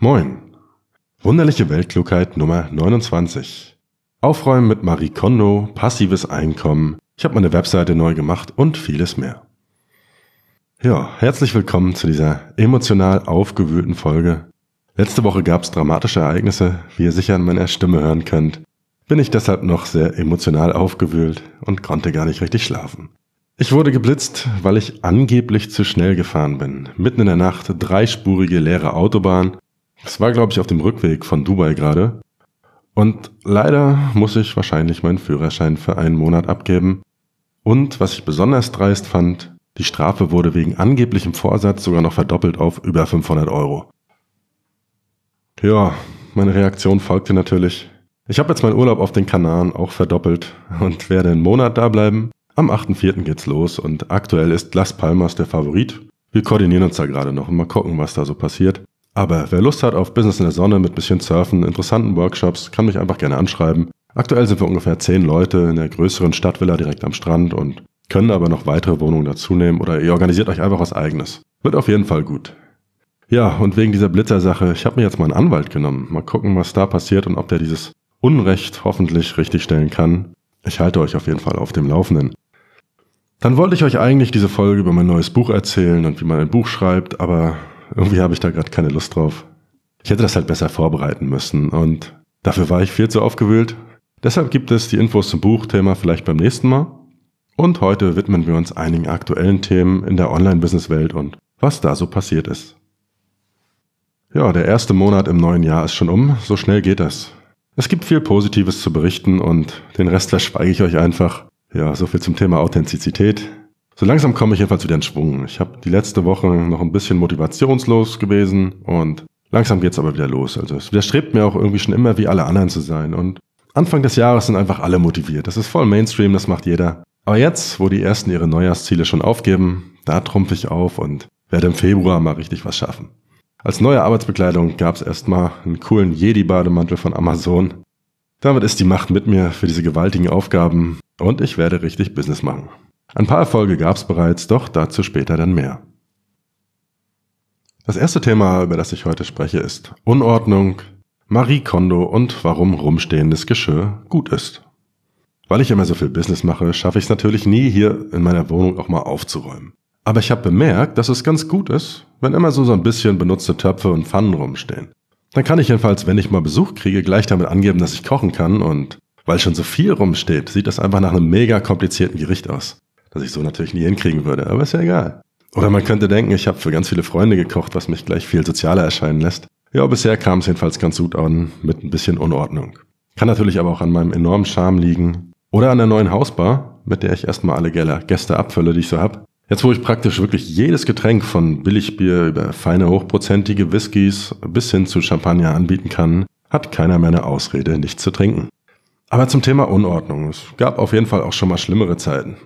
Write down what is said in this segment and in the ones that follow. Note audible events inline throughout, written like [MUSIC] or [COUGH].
Moin. Wunderliche Weltklugheit Nummer 29. Aufräumen mit Marie Kondo, passives Einkommen. Ich habe meine Webseite neu gemacht und vieles mehr. Ja, herzlich willkommen zu dieser emotional aufgewühlten Folge. Letzte Woche gab es dramatische Ereignisse, wie ihr sicher an meiner Stimme hören könnt. Bin ich deshalb noch sehr emotional aufgewühlt und konnte gar nicht richtig schlafen. Ich wurde geblitzt, weil ich angeblich zu schnell gefahren bin. Mitten in der Nacht, dreispurige leere Autobahn es war, glaube ich, auf dem Rückweg von Dubai gerade. Und leider muss ich wahrscheinlich meinen Führerschein für einen Monat abgeben. Und was ich besonders dreist fand, die Strafe wurde wegen angeblichem Vorsatz sogar noch verdoppelt auf über 500 Euro. Ja, meine Reaktion folgte natürlich. Ich habe jetzt meinen Urlaub auf den Kanaren auch verdoppelt und werde einen Monat da bleiben. Am 8.4. geht's los und aktuell ist Las Palmas der Favorit. Wir koordinieren uns da gerade noch und mal gucken, was da so passiert. Aber wer Lust hat auf Business in der Sonne mit bisschen Surfen, interessanten Workshops, kann mich einfach gerne anschreiben. Aktuell sind wir ungefähr zehn Leute in der größeren Stadtvilla direkt am Strand und können aber noch weitere Wohnungen dazunehmen oder ihr organisiert euch einfach was eigenes. Wird auf jeden Fall gut. Ja, und wegen dieser Blitzersache, ich habe mir jetzt mal einen Anwalt genommen. Mal gucken, was da passiert und ob der dieses Unrecht hoffentlich richtigstellen kann. Ich halte euch auf jeden Fall auf dem Laufenden. Dann wollte ich euch eigentlich diese Folge über mein neues Buch erzählen und wie man ein Buch schreibt, aber irgendwie habe ich da gerade keine Lust drauf. Ich hätte das halt besser vorbereiten müssen und dafür war ich viel zu aufgewühlt. Deshalb gibt es die Infos zum Buchthema vielleicht beim nächsten Mal. Und heute widmen wir uns einigen aktuellen Themen in der Online-Business-Welt und was da so passiert ist. Ja, der erste Monat im neuen Jahr ist schon um, so schnell geht das. Es gibt viel Positives zu berichten und den Rest verschweige ich euch einfach. Ja, so viel zum Thema Authentizität. So langsam komme ich jedenfalls wieder in Schwung. Ich habe die letzte Woche noch ein bisschen motivationslos gewesen und langsam geht's aber wieder los. Also es widerstrebt mir auch irgendwie schon immer wie alle anderen zu sein. Und Anfang des Jahres sind einfach alle motiviert. Das ist voll Mainstream, das macht jeder. Aber jetzt, wo die ersten ihre Neujahrsziele schon aufgeben, da trumpf ich auf und werde im Februar mal richtig was schaffen. Als neue Arbeitsbekleidung gab's erstmal einen coolen Jedi-Bademantel von Amazon. Damit ist die Macht mit mir für diese gewaltigen Aufgaben und ich werde richtig Business machen. Ein paar Erfolge gab es bereits, doch dazu später dann mehr. Das erste Thema, über das ich heute spreche, ist Unordnung, Marie Kondo und warum rumstehendes Geschirr gut ist. Weil ich immer so viel Business mache, schaffe ich es natürlich nie, hier in meiner Wohnung auch mal aufzuräumen. Aber ich habe bemerkt, dass es ganz gut ist, wenn immer so, so ein bisschen benutzte Töpfe und Pfannen rumstehen. Dann kann ich jedenfalls, wenn ich mal Besuch kriege, gleich damit angeben, dass ich kochen kann und weil schon so viel rumsteht, sieht das einfach nach einem mega komplizierten Gericht aus das ich so natürlich nie hinkriegen würde, aber ist ja egal. Oder man könnte denken, ich habe für ganz viele Freunde gekocht, was mich gleich viel sozialer erscheinen lässt. Ja, bisher kam es jedenfalls ganz gut an, mit ein bisschen Unordnung. Kann natürlich aber auch an meinem enormen Charme liegen. Oder an der neuen Hausbar, mit der ich erstmal alle Gäste abfülle, die ich so hab. Jetzt, wo ich praktisch wirklich jedes Getränk von Billigbier über feine hochprozentige Whiskys bis hin zu Champagner anbieten kann, hat keiner mehr eine Ausrede, nicht zu trinken. Aber zum Thema Unordnung. Es gab auf jeden Fall auch schon mal schlimmere Zeiten.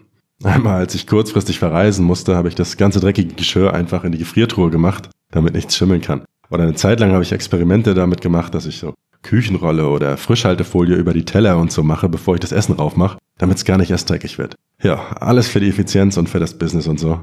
Einmal, als ich kurzfristig verreisen musste, habe ich das ganze dreckige Geschirr einfach in die Gefriertruhe gemacht, damit nichts schimmeln kann. Oder eine Zeit lang habe ich Experimente damit gemacht, dass ich so Küchenrolle oder Frischhaltefolie über die Teller und so mache, bevor ich das Essen raufmache, damit es gar nicht erst dreckig wird. Ja, alles für die Effizienz und für das Business und so.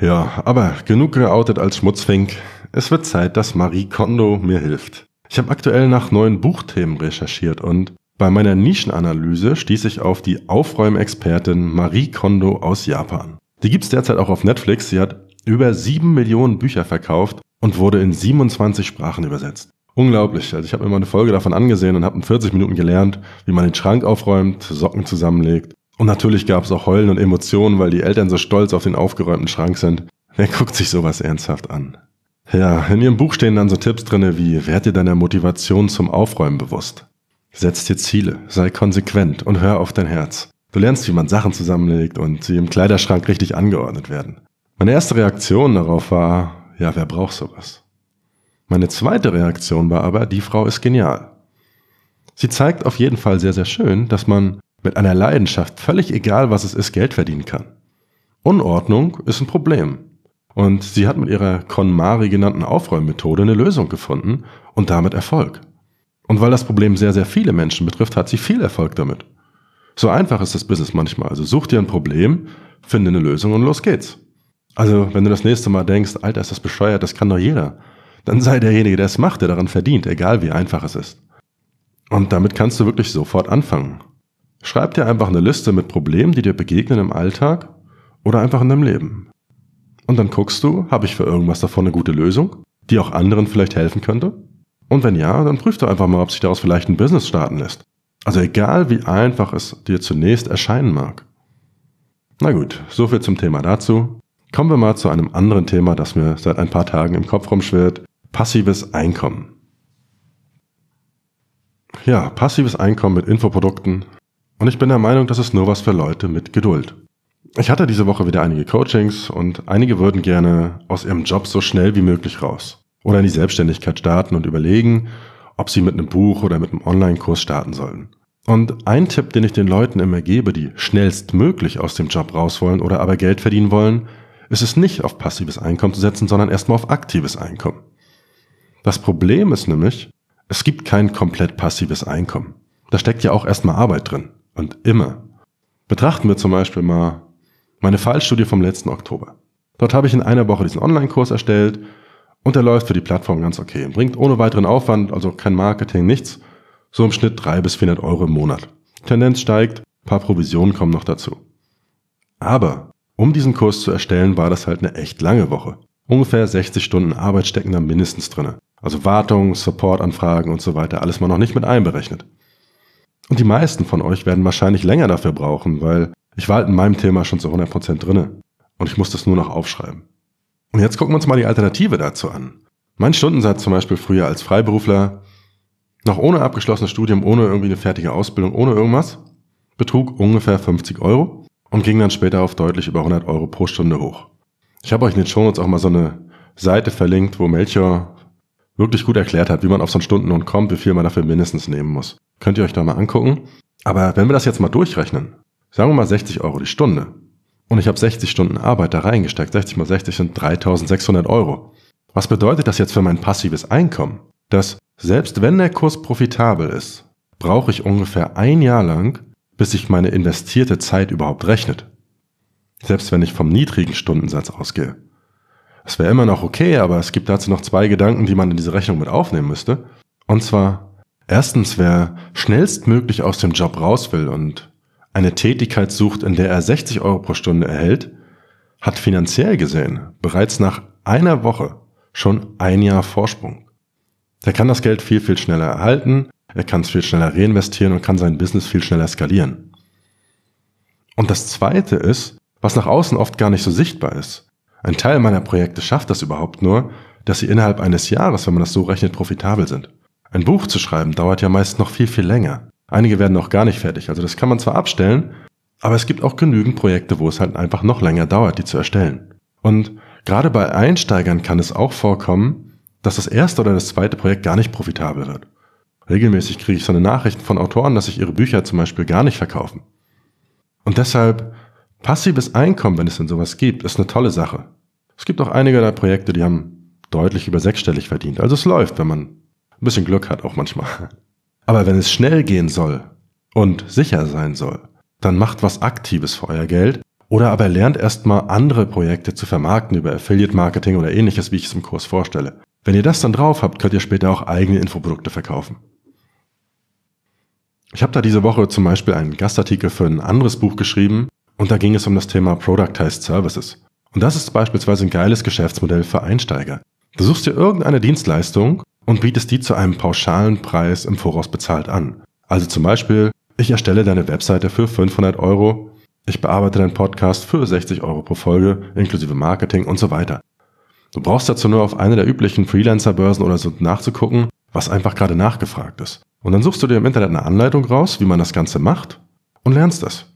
Ja, aber genug geoutet als Schmutzfink. Es wird Zeit, dass Marie Kondo mir hilft. Ich habe aktuell nach neuen Buchthemen recherchiert und bei meiner Nischenanalyse stieß ich auf die Aufräumexpertin Marie Kondo aus Japan. Die gibt's derzeit auch auf Netflix. Sie hat über sieben Millionen Bücher verkauft und wurde in 27 Sprachen übersetzt. Unglaublich. Also ich habe mir mal eine Folge davon angesehen und habe in 40 Minuten gelernt, wie man den Schrank aufräumt, Socken zusammenlegt. Und natürlich gab's auch Heulen und Emotionen, weil die Eltern so stolz auf den aufgeräumten Schrank sind. Wer guckt sich sowas ernsthaft an? Ja, in ihrem Buch stehen dann so Tipps drinne wie, werd dir deiner Motivation zum Aufräumen bewusst. Setz dir Ziele, sei konsequent und hör auf dein Herz. Du lernst, wie man Sachen zusammenlegt und sie im Kleiderschrank richtig angeordnet werden. Meine erste Reaktion darauf war, ja, wer braucht sowas? Meine zweite Reaktion war aber, die Frau ist genial. Sie zeigt auf jeden Fall sehr, sehr schön, dass man mit einer Leidenschaft, völlig egal was es ist, Geld verdienen kann. Unordnung ist ein Problem. Und sie hat mit ihrer KonMari genannten Aufräummethode eine Lösung gefunden und damit Erfolg. Und weil das Problem sehr, sehr viele Menschen betrifft, hat sie viel Erfolg damit. So einfach ist das Business manchmal. Also such dir ein Problem, finde eine Lösung und los geht's. Also wenn du das nächste Mal denkst, Alter, ist das bescheuert, das kann doch jeder, dann sei derjenige, der es macht, der daran verdient, egal wie einfach es ist. Und damit kannst du wirklich sofort anfangen. Schreib dir einfach eine Liste mit Problemen, die dir begegnen im Alltag oder einfach in deinem Leben. Und dann guckst du, habe ich für irgendwas davon eine gute Lösung, die auch anderen vielleicht helfen könnte? Und wenn ja, dann prüf doch einfach mal, ob sich daraus vielleicht ein Business starten lässt. Also egal wie einfach es dir zunächst erscheinen mag. Na gut, so viel zum Thema dazu. Kommen wir mal zu einem anderen Thema, das mir seit ein paar Tagen im Kopf rumschwirrt. Passives Einkommen. Ja, passives Einkommen mit Infoprodukten. Und ich bin der Meinung, das ist nur was für Leute mit Geduld. Ich hatte diese Woche wieder einige Coachings und einige würden gerne aus ihrem Job so schnell wie möglich raus oder in die Selbstständigkeit starten und überlegen, ob sie mit einem Buch oder mit einem Online-Kurs starten sollen. Und ein Tipp, den ich den Leuten immer gebe, die schnellstmöglich aus dem Job raus wollen oder aber Geld verdienen wollen, ist es nicht auf passives Einkommen zu setzen, sondern erstmal auf aktives Einkommen. Das Problem ist nämlich, es gibt kein komplett passives Einkommen. Da steckt ja auch erstmal Arbeit drin. Und immer. Betrachten wir zum Beispiel mal meine Fallstudie vom letzten Oktober. Dort habe ich in einer Woche diesen Online-Kurs erstellt und der läuft für die Plattform ganz okay. Bringt ohne weiteren Aufwand, also kein Marketing, nichts, so im Schnitt 300 bis 400 Euro im Monat. Tendenz steigt, paar Provisionen kommen noch dazu. Aber um diesen Kurs zu erstellen, war das halt eine echt lange Woche. Ungefähr 60 Stunden Arbeit stecken da mindestens drinne. Also Wartung, Supportanfragen und so weiter, alles mal noch nicht mit einberechnet. Und die meisten von euch werden wahrscheinlich länger dafür brauchen, weil ich war halt in meinem Thema schon zu 100% drinne und ich muss das nur noch aufschreiben. Und jetzt gucken wir uns mal die Alternative dazu an. Mein Stundensatz zum Beispiel früher als Freiberufler, noch ohne abgeschlossenes Studium, ohne irgendwie eine fertige Ausbildung, ohne irgendwas, betrug ungefähr 50 Euro und ging dann später auf deutlich über 100 Euro pro Stunde hoch. Ich habe euch in den Shownotes auch mal so eine Seite verlinkt, wo Melchior wirklich gut erklärt hat, wie man auf so einen Stundenlohn kommt, wie viel man dafür mindestens nehmen muss. Könnt ihr euch da mal angucken. Aber wenn wir das jetzt mal durchrechnen, sagen wir mal 60 Euro die Stunde und ich habe 60 Stunden Arbeit da reingesteckt, 60 mal 60 sind 3600 Euro. Was bedeutet das jetzt für mein passives Einkommen? Dass selbst wenn der Kurs profitabel ist, brauche ich ungefähr ein Jahr lang, bis sich meine investierte Zeit überhaupt rechnet. Selbst wenn ich vom niedrigen Stundensatz ausgehe. Das wäre immer noch okay, aber es gibt dazu noch zwei Gedanken, die man in diese Rechnung mit aufnehmen müsste. Und zwar, erstens, wer schnellstmöglich aus dem Job raus will und eine Tätigkeit sucht, in der er 60 Euro pro Stunde erhält, hat finanziell gesehen bereits nach einer Woche schon ein Jahr Vorsprung. Der kann das Geld viel, viel schneller erhalten, er kann es viel schneller reinvestieren und kann sein Business viel schneller skalieren. Und das Zweite ist, was nach außen oft gar nicht so sichtbar ist. Ein Teil meiner Projekte schafft das überhaupt nur, dass sie innerhalb eines Jahres, wenn man das so rechnet, profitabel sind. Ein Buch zu schreiben dauert ja meist noch viel, viel länger. Einige werden auch gar nicht fertig. Also das kann man zwar abstellen, aber es gibt auch genügend Projekte, wo es halt einfach noch länger dauert, die zu erstellen. Und gerade bei Einsteigern kann es auch vorkommen, dass das erste oder das zweite Projekt gar nicht profitabel wird. Regelmäßig kriege ich so eine Nachricht von Autoren, dass sich ihre Bücher zum Beispiel gar nicht verkaufen. Und deshalb passives Einkommen, wenn es denn sowas gibt, ist eine tolle Sache. Es gibt auch einige der Projekte, die haben deutlich über sechsstellig verdient. Also es läuft, wenn man ein bisschen Glück hat, auch manchmal. Aber wenn es schnell gehen soll und sicher sein soll, dann macht was Aktives für euer Geld oder aber lernt erstmal andere Projekte zu vermarkten über Affiliate Marketing oder ähnliches, wie ich es im Kurs vorstelle. Wenn ihr das dann drauf habt, könnt ihr später auch eigene Infoprodukte verkaufen. Ich habe da diese Woche zum Beispiel einen Gastartikel für ein anderes Buch geschrieben und da ging es um das Thema Productized Services. Und das ist beispielsweise ein geiles Geschäftsmodell für Einsteiger. Du suchst dir irgendeine Dienstleistung und bietest die zu einem pauschalen Preis im Voraus bezahlt an. Also zum Beispiel, ich erstelle deine Webseite für 500 Euro, ich bearbeite deinen Podcast für 60 Euro pro Folge, inklusive Marketing und so weiter. Du brauchst dazu nur auf eine der üblichen Freelancer-Börsen oder so nachzugucken, was einfach gerade nachgefragt ist. Und dann suchst du dir im Internet eine Anleitung raus, wie man das Ganze macht und lernst das.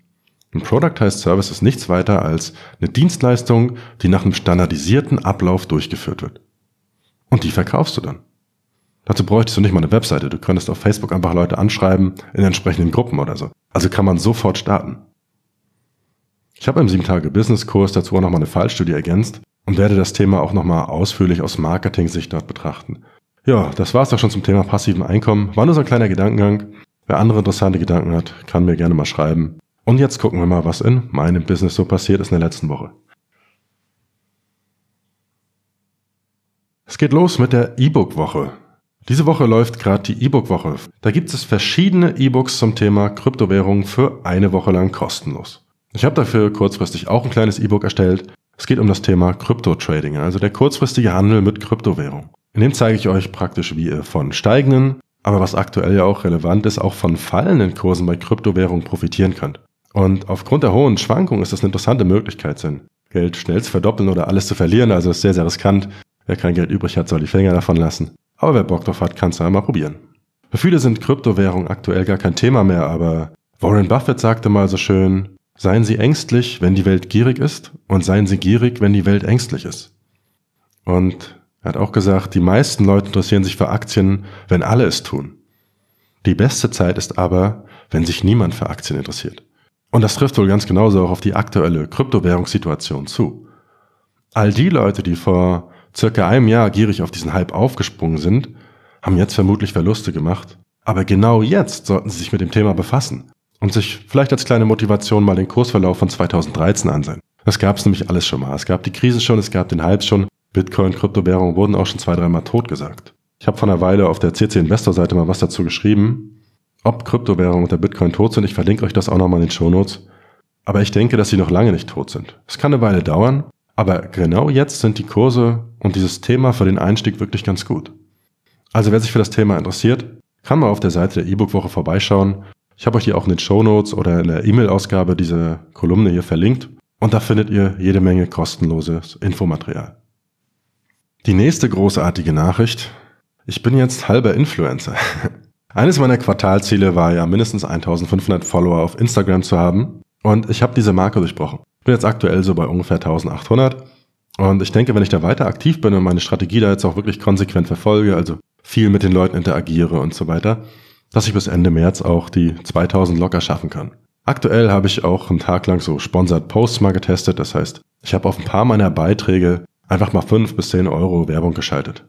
Ein Productized Service ist nichts weiter als eine Dienstleistung, die nach einem standardisierten Ablauf durchgeführt wird. Und die verkaufst du dann. Dazu bräuchtest du nicht mal eine Webseite. Du könntest auf Facebook einfach Leute anschreiben in entsprechenden Gruppen oder so. Also kann man sofort starten. Ich habe im 7-Tage-Business-Kurs dazu auch nochmal eine Fallstudie ergänzt und werde das Thema auch nochmal ausführlich aus Marketing-Sicht dort betrachten. Ja, das war's doch schon zum Thema passiven Einkommen. War nur so ein kleiner Gedankengang. Wer andere interessante Gedanken hat, kann mir gerne mal schreiben. Und jetzt gucken wir mal, was in meinem Business so passiert ist in der letzten Woche. Es geht los mit der E-Book-Woche. Diese Woche läuft gerade die E-Book-Woche. Da gibt es verschiedene E-Books zum Thema Kryptowährung für eine Woche lang kostenlos. Ich habe dafür kurzfristig auch ein kleines E-Book erstellt. Es geht um das Thema Krypto-Trading, also der kurzfristige Handel mit Kryptowährung. In dem zeige ich euch praktisch, wie ihr von steigenden, aber was aktuell ja auch relevant ist, auch von fallenden Kursen bei Kryptowährungen profitieren könnt. Und aufgrund der hohen Schwankungen ist das eine interessante Möglichkeit, sein Geld schnell zu verdoppeln oder alles zu verlieren. Also ist sehr, sehr riskant. Wer kein Geld übrig hat, soll die Finger davon lassen. Aber wer Bock drauf hat, kann es einmal probieren. Für viele sind Kryptowährungen aktuell gar kein Thema mehr, aber Warren Buffett sagte mal so schön, seien Sie ängstlich, wenn die Welt gierig ist, und seien Sie gierig, wenn die Welt ängstlich ist. Und er hat auch gesagt, die meisten Leute interessieren sich für Aktien, wenn alle es tun. Die beste Zeit ist aber, wenn sich niemand für Aktien interessiert. Und das trifft wohl ganz genauso auch auf die aktuelle Kryptowährungssituation zu. All die Leute, die vor circa einem Jahr gierig auf diesen Hype aufgesprungen sind, haben jetzt vermutlich Verluste gemacht. Aber genau jetzt sollten sie sich mit dem Thema befassen und sich vielleicht als kleine Motivation mal den Kursverlauf von 2013 ansehen. Das gab es nämlich alles schon mal. Es gab die Krise schon, es gab den Hype schon Bitcoin, Kryptowährungen wurden auch schon zwei, dreimal totgesagt. Ich habe vor einer Weile auf der CC Investor Seite mal was dazu geschrieben, ob Kryptowährungen und der Bitcoin tot sind. Ich verlinke euch das auch nochmal in den Shownotes. Aber ich denke, dass sie noch lange nicht tot sind. Es kann eine Weile dauern, aber genau jetzt sind die Kurse und dieses Thema für den Einstieg wirklich ganz gut. Also wer sich für das Thema interessiert, kann mal auf der Seite der E-Book-Woche vorbeischauen. Ich habe euch hier auch in den Shownotes oder in der E-Mail-Ausgabe diese Kolumne hier verlinkt. Und da findet ihr jede Menge kostenloses Infomaterial. Die nächste großartige Nachricht. Ich bin jetzt halber Influencer. [LAUGHS] Eines meiner Quartalziele war ja mindestens 1500 Follower auf Instagram zu haben und ich habe diese Marke durchbrochen. Ich bin jetzt aktuell so bei ungefähr 1800 und ich denke, wenn ich da weiter aktiv bin und meine Strategie da jetzt auch wirklich konsequent verfolge, also viel mit den Leuten interagiere und so weiter, dass ich bis Ende März auch die 2000 locker schaffen kann. Aktuell habe ich auch einen Tag lang so Sponsored Posts mal getestet, das heißt, ich habe auf ein paar meiner Beiträge einfach mal fünf bis zehn Euro Werbung geschaltet.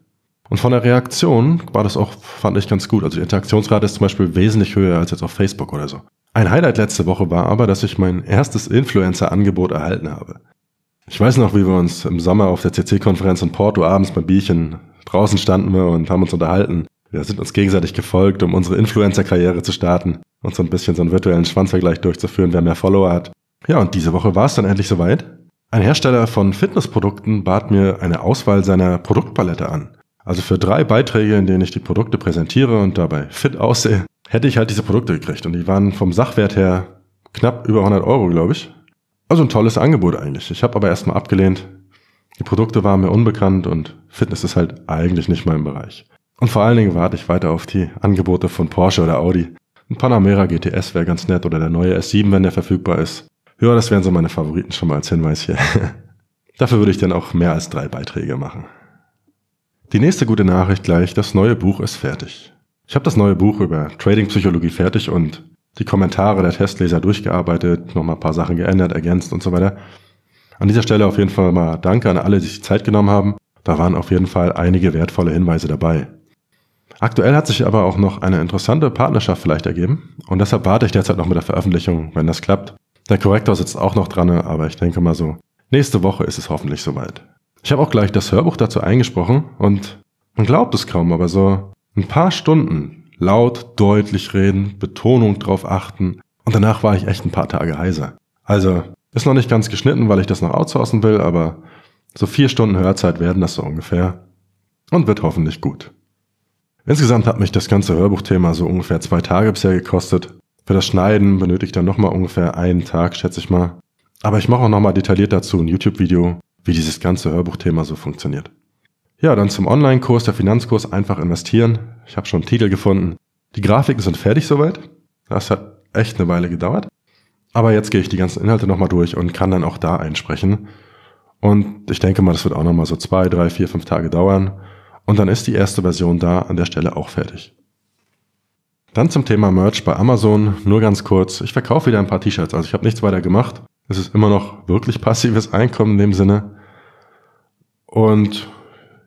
Und von der Reaktion war das auch, fand ich ganz gut. Also die Interaktionsrate ist zum Beispiel wesentlich höher als jetzt auf Facebook oder so. Ein Highlight letzte Woche war aber, dass ich mein erstes Influencer-Angebot erhalten habe. Ich weiß noch, wie wir uns im Sommer auf der CC-Konferenz in Porto abends beim Bierchen draußen standen wir und haben uns unterhalten. Wir sind uns gegenseitig gefolgt, um unsere Influencer-Karriere zu starten und so ein bisschen so einen virtuellen Schwanzvergleich durchzuführen, wer mehr Follower hat. Ja, und diese Woche war es dann endlich soweit. Ein Hersteller von Fitnessprodukten bat mir eine Auswahl seiner Produktpalette an. Also für drei Beiträge, in denen ich die Produkte präsentiere und dabei fit aussehe, hätte ich halt diese Produkte gekriegt. Und die waren vom Sachwert her knapp über 100 Euro, glaube ich. Also ein tolles Angebot eigentlich. Ich habe aber erstmal abgelehnt. Die Produkte waren mir unbekannt und Fitness ist halt eigentlich nicht mein Bereich. Und vor allen Dingen warte ich weiter auf die Angebote von Porsche oder Audi. Ein Panamera GTS wäre ganz nett oder der neue S7, wenn der verfügbar ist. Ja, das wären so meine Favoriten schon mal als Hinweis hier. [LAUGHS] Dafür würde ich dann auch mehr als drei Beiträge machen. Die nächste gute Nachricht gleich, das neue Buch ist fertig. Ich habe das neue Buch über Trading-Psychologie fertig und die Kommentare der Testleser durchgearbeitet, nochmal ein paar Sachen geändert, ergänzt und so weiter. An dieser Stelle auf jeden Fall mal Danke an alle, die sich Zeit genommen haben. Da waren auf jeden Fall einige wertvolle Hinweise dabei. Aktuell hat sich aber auch noch eine interessante Partnerschaft vielleicht ergeben und deshalb warte ich derzeit noch mit der Veröffentlichung, wenn das klappt. Der Korrektor sitzt auch noch dran, aber ich denke mal so, nächste Woche ist es hoffentlich soweit. Ich habe auch gleich das Hörbuch dazu eingesprochen und man glaubt es kaum, aber so ein paar Stunden laut, deutlich reden, Betonung drauf achten und danach war ich echt ein paar Tage heiser. Also ist noch nicht ganz geschnitten, weil ich das noch outsourcen will, aber so vier Stunden Hörzeit werden das so ungefähr und wird hoffentlich gut. Insgesamt hat mich das ganze Hörbuchthema so ungefähr zwei Tage bisher gekostet für das Schneiden benötige ich dann nochmal ungefähr einen Tag, schätze ich mal. Aber ich mache auch nochmal detailliert dazu ein YouTube-Video, wie dieses ganze Hörbuchthema so funktioniert. Ja, dann zum Online-Kurs, der Finanzkurs einfach investieren. Ich habe schon einen Titel gefunden. Die Grafiken sind fertig soweit. Das hat echt eine Weile gedauert. Aber jetzt gehe ich die ganzen Inhalte nochmal durch und kann dann auch da einsprechen. Und ich denke mal, das wird auch nochmal so zwei, drei, vier, fünf Tage dauern. Und dann ist die erste Version da an der Stelle auch fertig. Dann zum Thema Merch bei Amazon. Nur ganz kurz. Ich verkaufe wieder ein paar T-Shirts. Also ich habe nichts weiter gemacht. Es ist immer noch wirklich passives Einkommen in dem Sinne. Und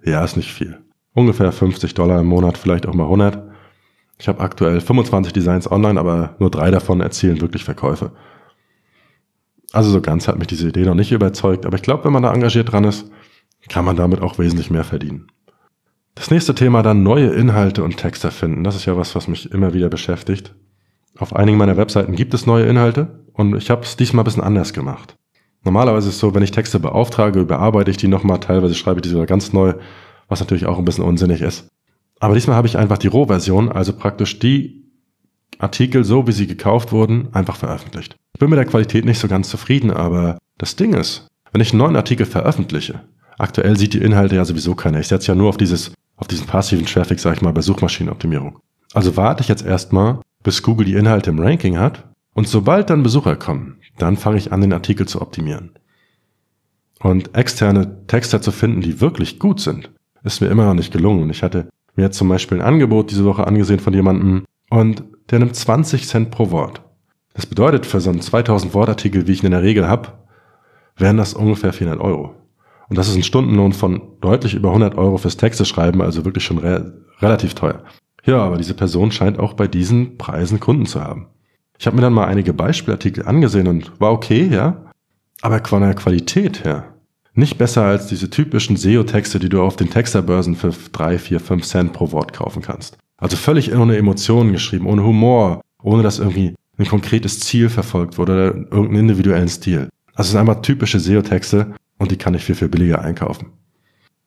ja, ist nicht viel. Ungefähr 50 Dollar im Monat, vielleicht auch mal 100. Ich habe aktuell 25 Designs online, aber nur drei davon erzielen wirklich Verkäufe. Also so ganz hat mich diese Idee noch nicht überzeugt, aber ich glaube, wenn man da engagiert dran ist, kann man damit auch wesentlich mehr verdienen. Das nächste Thema dann neue Inhalte und Texte finden. Das ist ja was, was mich immer wieder beschäftigt. Auf einigen meiner Webseiten gibt es neue Inhalte und ich habe es diesmal ein bisschen anders gemacht. Normalerweise ist es so, wenn ich Texte beauftrage, überarbeite ich die nochmal, teilweise schreibe ich die sogar ganz neu, was natürlich auch ein bisschen unsinnig ist. Aber diesmal habe ich einfach die Rohversion, also praktisch die Artikel, so wie sie gekauft wurden, einfach veröffentlicht. Ich bin mit der Qualität nicht so ganz zufrieden, aber das Ding ist, wenn ich einen neuen Artikel veröffentliche, aktuell sieht die Inhalte ja sowieso keiner. Ich setze ja nur auf dieses, auf diesen passiven Traffic, sag ich mal, bei Suchmaschinenoptimierung. Also warte ich jetzt erstmal, bis Google die Inhalte im Ranking hat und sobald dann Besucher kommen, dann fange ich an, den Artikel zu optimieren. Und externe Texte zu finden, die wirklich gut sind, ist mir immer noch nicht gelungen. Ich hatte mir zum Beispiel ein Angebot diese Woche angesehen von jemandem und der nimmt 20 Cent pro Wort. Das bedeutet für so einen 2000 Wort Artikel, wie ich ihn in der Regel habe, wären das ungefähr 400 Euro. Und das ist ein Stundenlohn von deutlich über 100 Euro fürs Texte schreiben, also wirklich schon re relativ teuer. Ja, aber diese Person scheint auch bei diesen Preisen Kunden zu haben. Ich habe mir dann mal einige Beispielartikel angesehen und war okay, ja. Aber von der Qualität her nicht besser als diese typischen SEO-Texte, die du auf den Texterbörsen für drei, vier, fünf Cent pro Wort kaufen kannst. Also völlig ohne Emotionen geschrieben, ohne Humor, ohne dass irgendwie ein konkretes Ziel verfolgt wurde oder irgendeinen individuellen Stil. Also es sind einfach typische SEO-Texte und die kann ich viel, viel billiger einkaufen.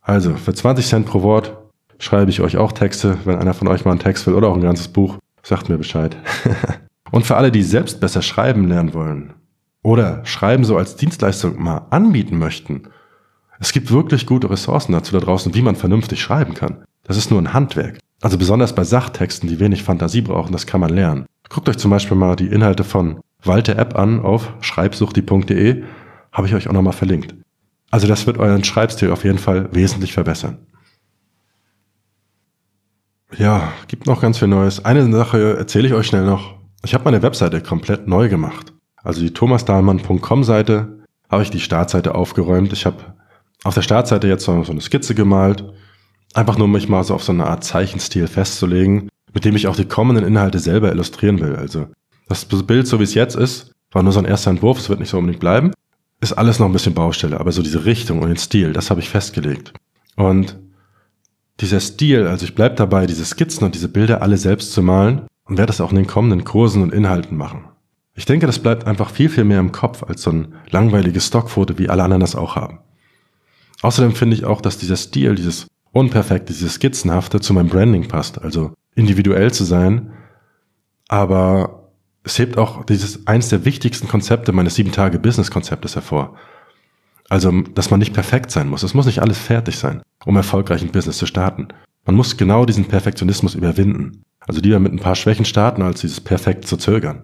Also für 20 Cent pro Wort schreibe ich euch auch Texte. Wenn einer von euch mal einen Text will oder auch ein ganzes Buch, sagt mir Bescheid. [LAUGHS] und für alle, die selbst besser schreiben lernen wollen oder Schreiben so als Dienstleistung mal anbieten möchten, es gibt wirklich gute Ressourcen dazu da draußen, wie man vernünftig schreiben kann. Das ist nur ein Handwerk. Also besonders bei Sachtexten, die wenig Fantasie brauchen, das kann man lernen. Guckt euch zum Beispiel mal die Inhalte von Walter App an auf schreibsuchti.de, habe ich euch auch nochmal verlinkt. Also das wird euren Schreibstil auf jeden Fall wesentlich verbessern. Ja, gibt noch ganz viel Neues. Eine Sache erzähle ich euch schnell noch. Ich habe meine Webseite komplett neu gemacht. Also die thomasdahlmann.com Seite habe ich die Startseite aufgeräumt. Ich habe auf der Startseite jetzt so eine Skizze gemalt. Einfach nur, um mich mal so auf so eine Art Zeichenstil festzulegen, mit dem ich auch die kommenden Inhalte selber illustrieren will. Also das Bild, so wie es jetzt ist, war nur so ein erster Entwurf, es wird nicht so unbedingt bleiben. Ist alles noch ein bisschen Baustelle, aber so diese Richtung und den Stil, das habe ich festgelegt. Und dieser Stil, also ich bleib dabei, diese Skizzen und diese Bilder alle selbst zu malen und werde das auch in den kommenden Kursen und Inhalten machen. Ich denke, das bleibt einfach viel, viel mehr im Kopf als so ein langweiliges Stockfoto, wie alle anderen das auch haben. Außerdem finde ich auch, dass dieser Stil, dieses Unperfekte, dieses Skizzenhafte zu meinem Branding passt. Also individuell zu sein, aber es hebt auch dieses eins der wichtigsten Konzepte meines sieben Tage Business Konzeptes hervor. Also, dass man nicht perfekt sein muss. Es muss nicht alles fertig sein, um erfolgreich ein Business zu starten. Man muss genau diesen Perfektionismus überwinden. Also lieber mit ein paar Schwächen starten, als dieses perfekt zu zögern.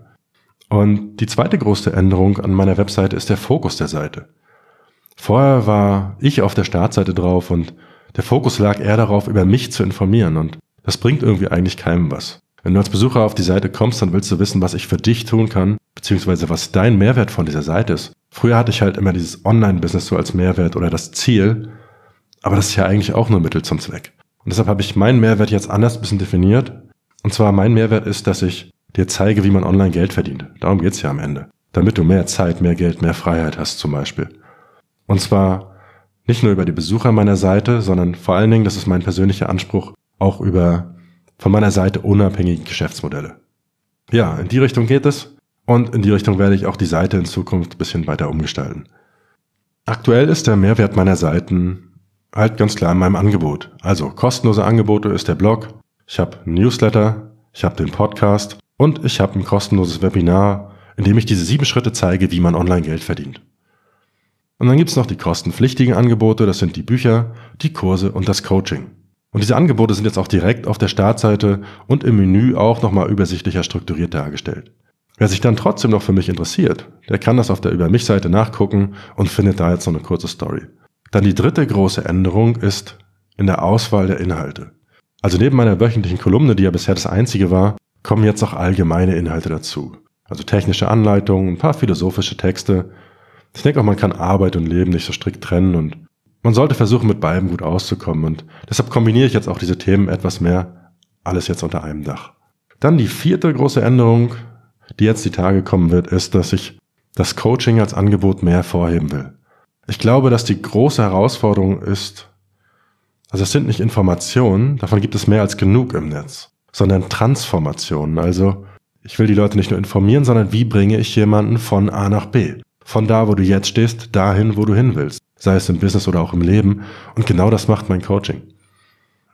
Und die zweite große Änderung an meiner Webseite ist der Fokus der Seite. Vorher war ich auf der Startseite drauf und der Fokus lag eher darauf, über mich zu informieren und das bringt irgendwie eigentlich keinem was. Wenn du als Besucher auf die Seite kommst, dann willst du wissen, was ich für dich tun kann, beziehungsweise was dein Mehrwert von dieser Seite ist. Früher hatte ich halt immer dieses Online-Business so als Mehrwert oder das Ziel, aber das ist ja eigentlich auch nur Mittel zum Zweck. Und deshalb habe ich meinen Mehrwert jetzt anders ein bisschen definiert. Und zwar mein Mehrwert ist, dass ich dir zeige, wie man online Geld verdient. Darum geht's ja am Ende. Damit du mehr Zeit, mehr Geld, mehr Freiheit hast zum Beispiel. Und zwar nicht nur über die Besucher meiner Seite, sondern vor allen Dingen, das ist mein persönlicher Anspruch, auch über von meiner Seite unabhängige Geschäftsmodelle. Ja, in die Richtung geht es und in die Richtung werde ich auch die Seite in Zukunft ein bisschen weiter umgestalten. Aktuell ist der Mehrwert meiner Seiten halt ganz klar in meinem Angebot. Also kostenlose Angebote ist der Blog, ich habe Newsletter, ich habe den Podcast und ich habe ein kostenloses Webinar, in dem ich diese sieben Schritte zeige, wie man online Geld verdient. Und dann gibt's noch die kostenpflichtigen Angebote, das sind die Bücher, die Kurse und das Coaching. Und diese Angebote sind jetzt auch direkt auf der Startseite und im Menü auch nochmal übersichtlicher strukturiert dargestellt. Wer sich dann trotzdem noch für mich interessiert, der kann das auf der Über mich Seite nachgucken und findet da jetzt noch eine kurze Story. Dann die dritte große Änderung ist in der Auswahl der Inhalte. Also neben meiner wöchentlichen Kolumne, die ja bisher das einzige war, kommen jetzt auch allgemeine Inhalte dazu. Also technische Anleitungen, ein paar philosophische Texte. Ich denke auch, man kann Arbeit und Leben nicht so strikt trennen und man sollte versuchen, mit beidem gut auszukommen. Und deshalb kombiniere ich jetzt auch diese Themen etwas mehr. Alles jetzt unter einem Dach. Dann die vierte große Änderung, die jetzt die Tage kommen wird, ist, dass ich das Coaching als Angebot mehr vorheben will. Ich glaube, dass die große Herausforderung ist, Also es sind nicht Informationen, davon gibt es mehr als genug im Netz, sondern Transformationen. Also ich will die Leute nicht nur informieren, sondern wie bringe ich jemanden von A nach B? Von da, wo du jetzt stehst, dahin, wo du hin willst. Sei es im Business oder auch im Leben. Und genau das macht mein Coaching.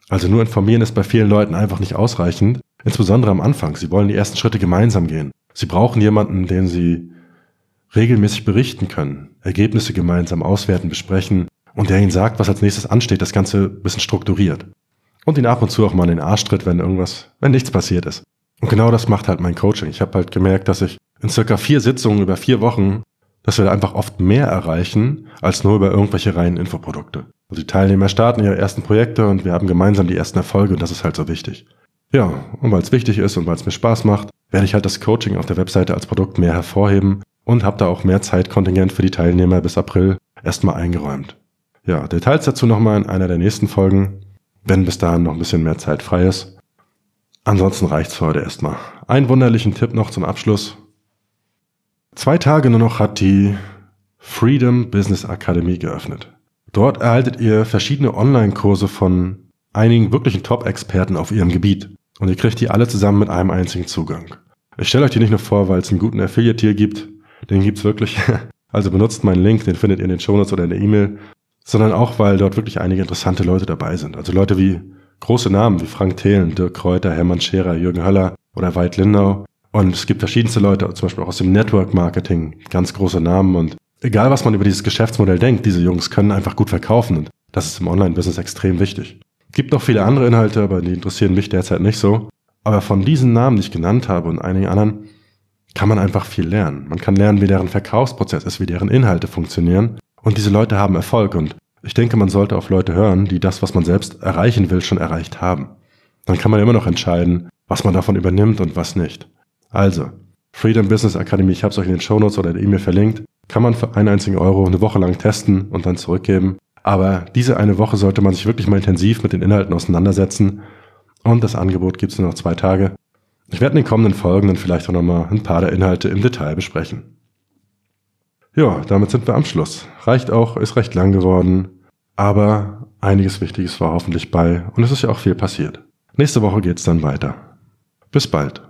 Also nur informieren ist bei vielen Leuten einfach nicht ausreichend, insbesondere am Anfang. Sie wollen die ersten Schritte gemeinsam gehen. Sie brauchen jemanden, den sie regelmäßig berichten können, Ergebnisse gemeinsam auswerten, besprechen und der ihnen sagt, was als nächstes ansteht, das Ganze ein bisschen strukturiert. Und ihn ab und zu auch mal in den Arsch tritt, wenn irgendwas, wenn nichts passiert ist. Und genau das macht halt mein Coaching. Ich habe halt gemerkt, dass ich in circa vier Sitzungen über vier Wochen, dass wir da einfach oft mehr erreichen, als nur über irgendwelche reinen Infoprodukte. Also die Teilnehmer starten ihre ersten Projekte und wir haben gemeinsam die ersten Erfolge und das ist halt so wichtig. Ja, und weil es wichtig ist und weil es mir Spaß macht, werde ich halt das Coaching auf der Webseite als Produkt mehr hervorheben und habe da auch mehr Zeitkontingent für die Teilnehmer bis April erstmal eingeräumt. Ja, Details dazu nochmal in einer der nächsten Folgen, wenn bis dahin noch ein bisschen mehr Zeit frei ist. Ansonsten reicht's für heute erstmal. Einen wunderlichen Tipp noch zum Abschluss. Zwei Tage nur noch hat die Freedom Business Academy geöffnet. Dort erhaltet ihr verschiedene Online-Kurse von einigen wirklichen Top-Experten auf ihrem Gebiet. Und ihr kriegt die alle zusammen mit einem einzigen Zugang. Ich stelle euch die nicht nur vor, weil es einen guten Affiliate hier gibt, den gibt's wirklich. [LAUGHS] Also benutzt meinen Link, den findet ihr in den Shownotes oder in der E-Mail, sondern auch, weil dort wirklich einige interessante Leute dabei sind. Also Leute wie große Namen wie Frank Thelen, Dirk Kräuter, Hermann Scherer, Jürgen Höller oder Veit Lindau. Und es gibt verschiedenste Leute, zum Beispiel auch aus dem Network Marketing, ganz große Namen. Und egal, was man über dieses Geschäftsmodell denkt, diese Jungs können einfach gut verkaufen. Und das ist im Online-Business extrem wichtig. Gibt noch viele andere Inhalte, aber die interessieren mich derzeit nicht so. Aber von diesen Namen, die ich genannt habe und einigen anderen, kann man einfach viel lernen. Man kann lernen, wie deren Verkaufsprozess ist, wie deren Inhalte funktionieren. Und diese Leute haben Erfolg. Und ich denke, man sollte auf Leute hören, die das, was man selbst erreichen will, schon erreicht haben. Dann kann man immer noch entscheiden, was man davon übernimmt und was nicht. Also, Freedom Business Academy, ich habe es euch in den Shownotes oder der E-Mail verlinkt, kann man für einen einzigen Euro eine Woche lang testen und dann zurückgeben. Aber diese eine Woche sollte man sich wirklich mal intensiv mit den Inhalten auseinandersetzen. Und das Angebot gibt es nur noch zwei Tage. Ich werde in den kommenden Folgen dann vielleicht auch nochmal ein paar der Inhalte im Detail besprechen. Ja, damit sind wir am Schluss. Reicht auch, ist recht lang geworden, aber einiges Wichtiges war hoffentlich bei und es ist ja auch viel passiert. Nächste Woche geht's dann weiter. Bis bald.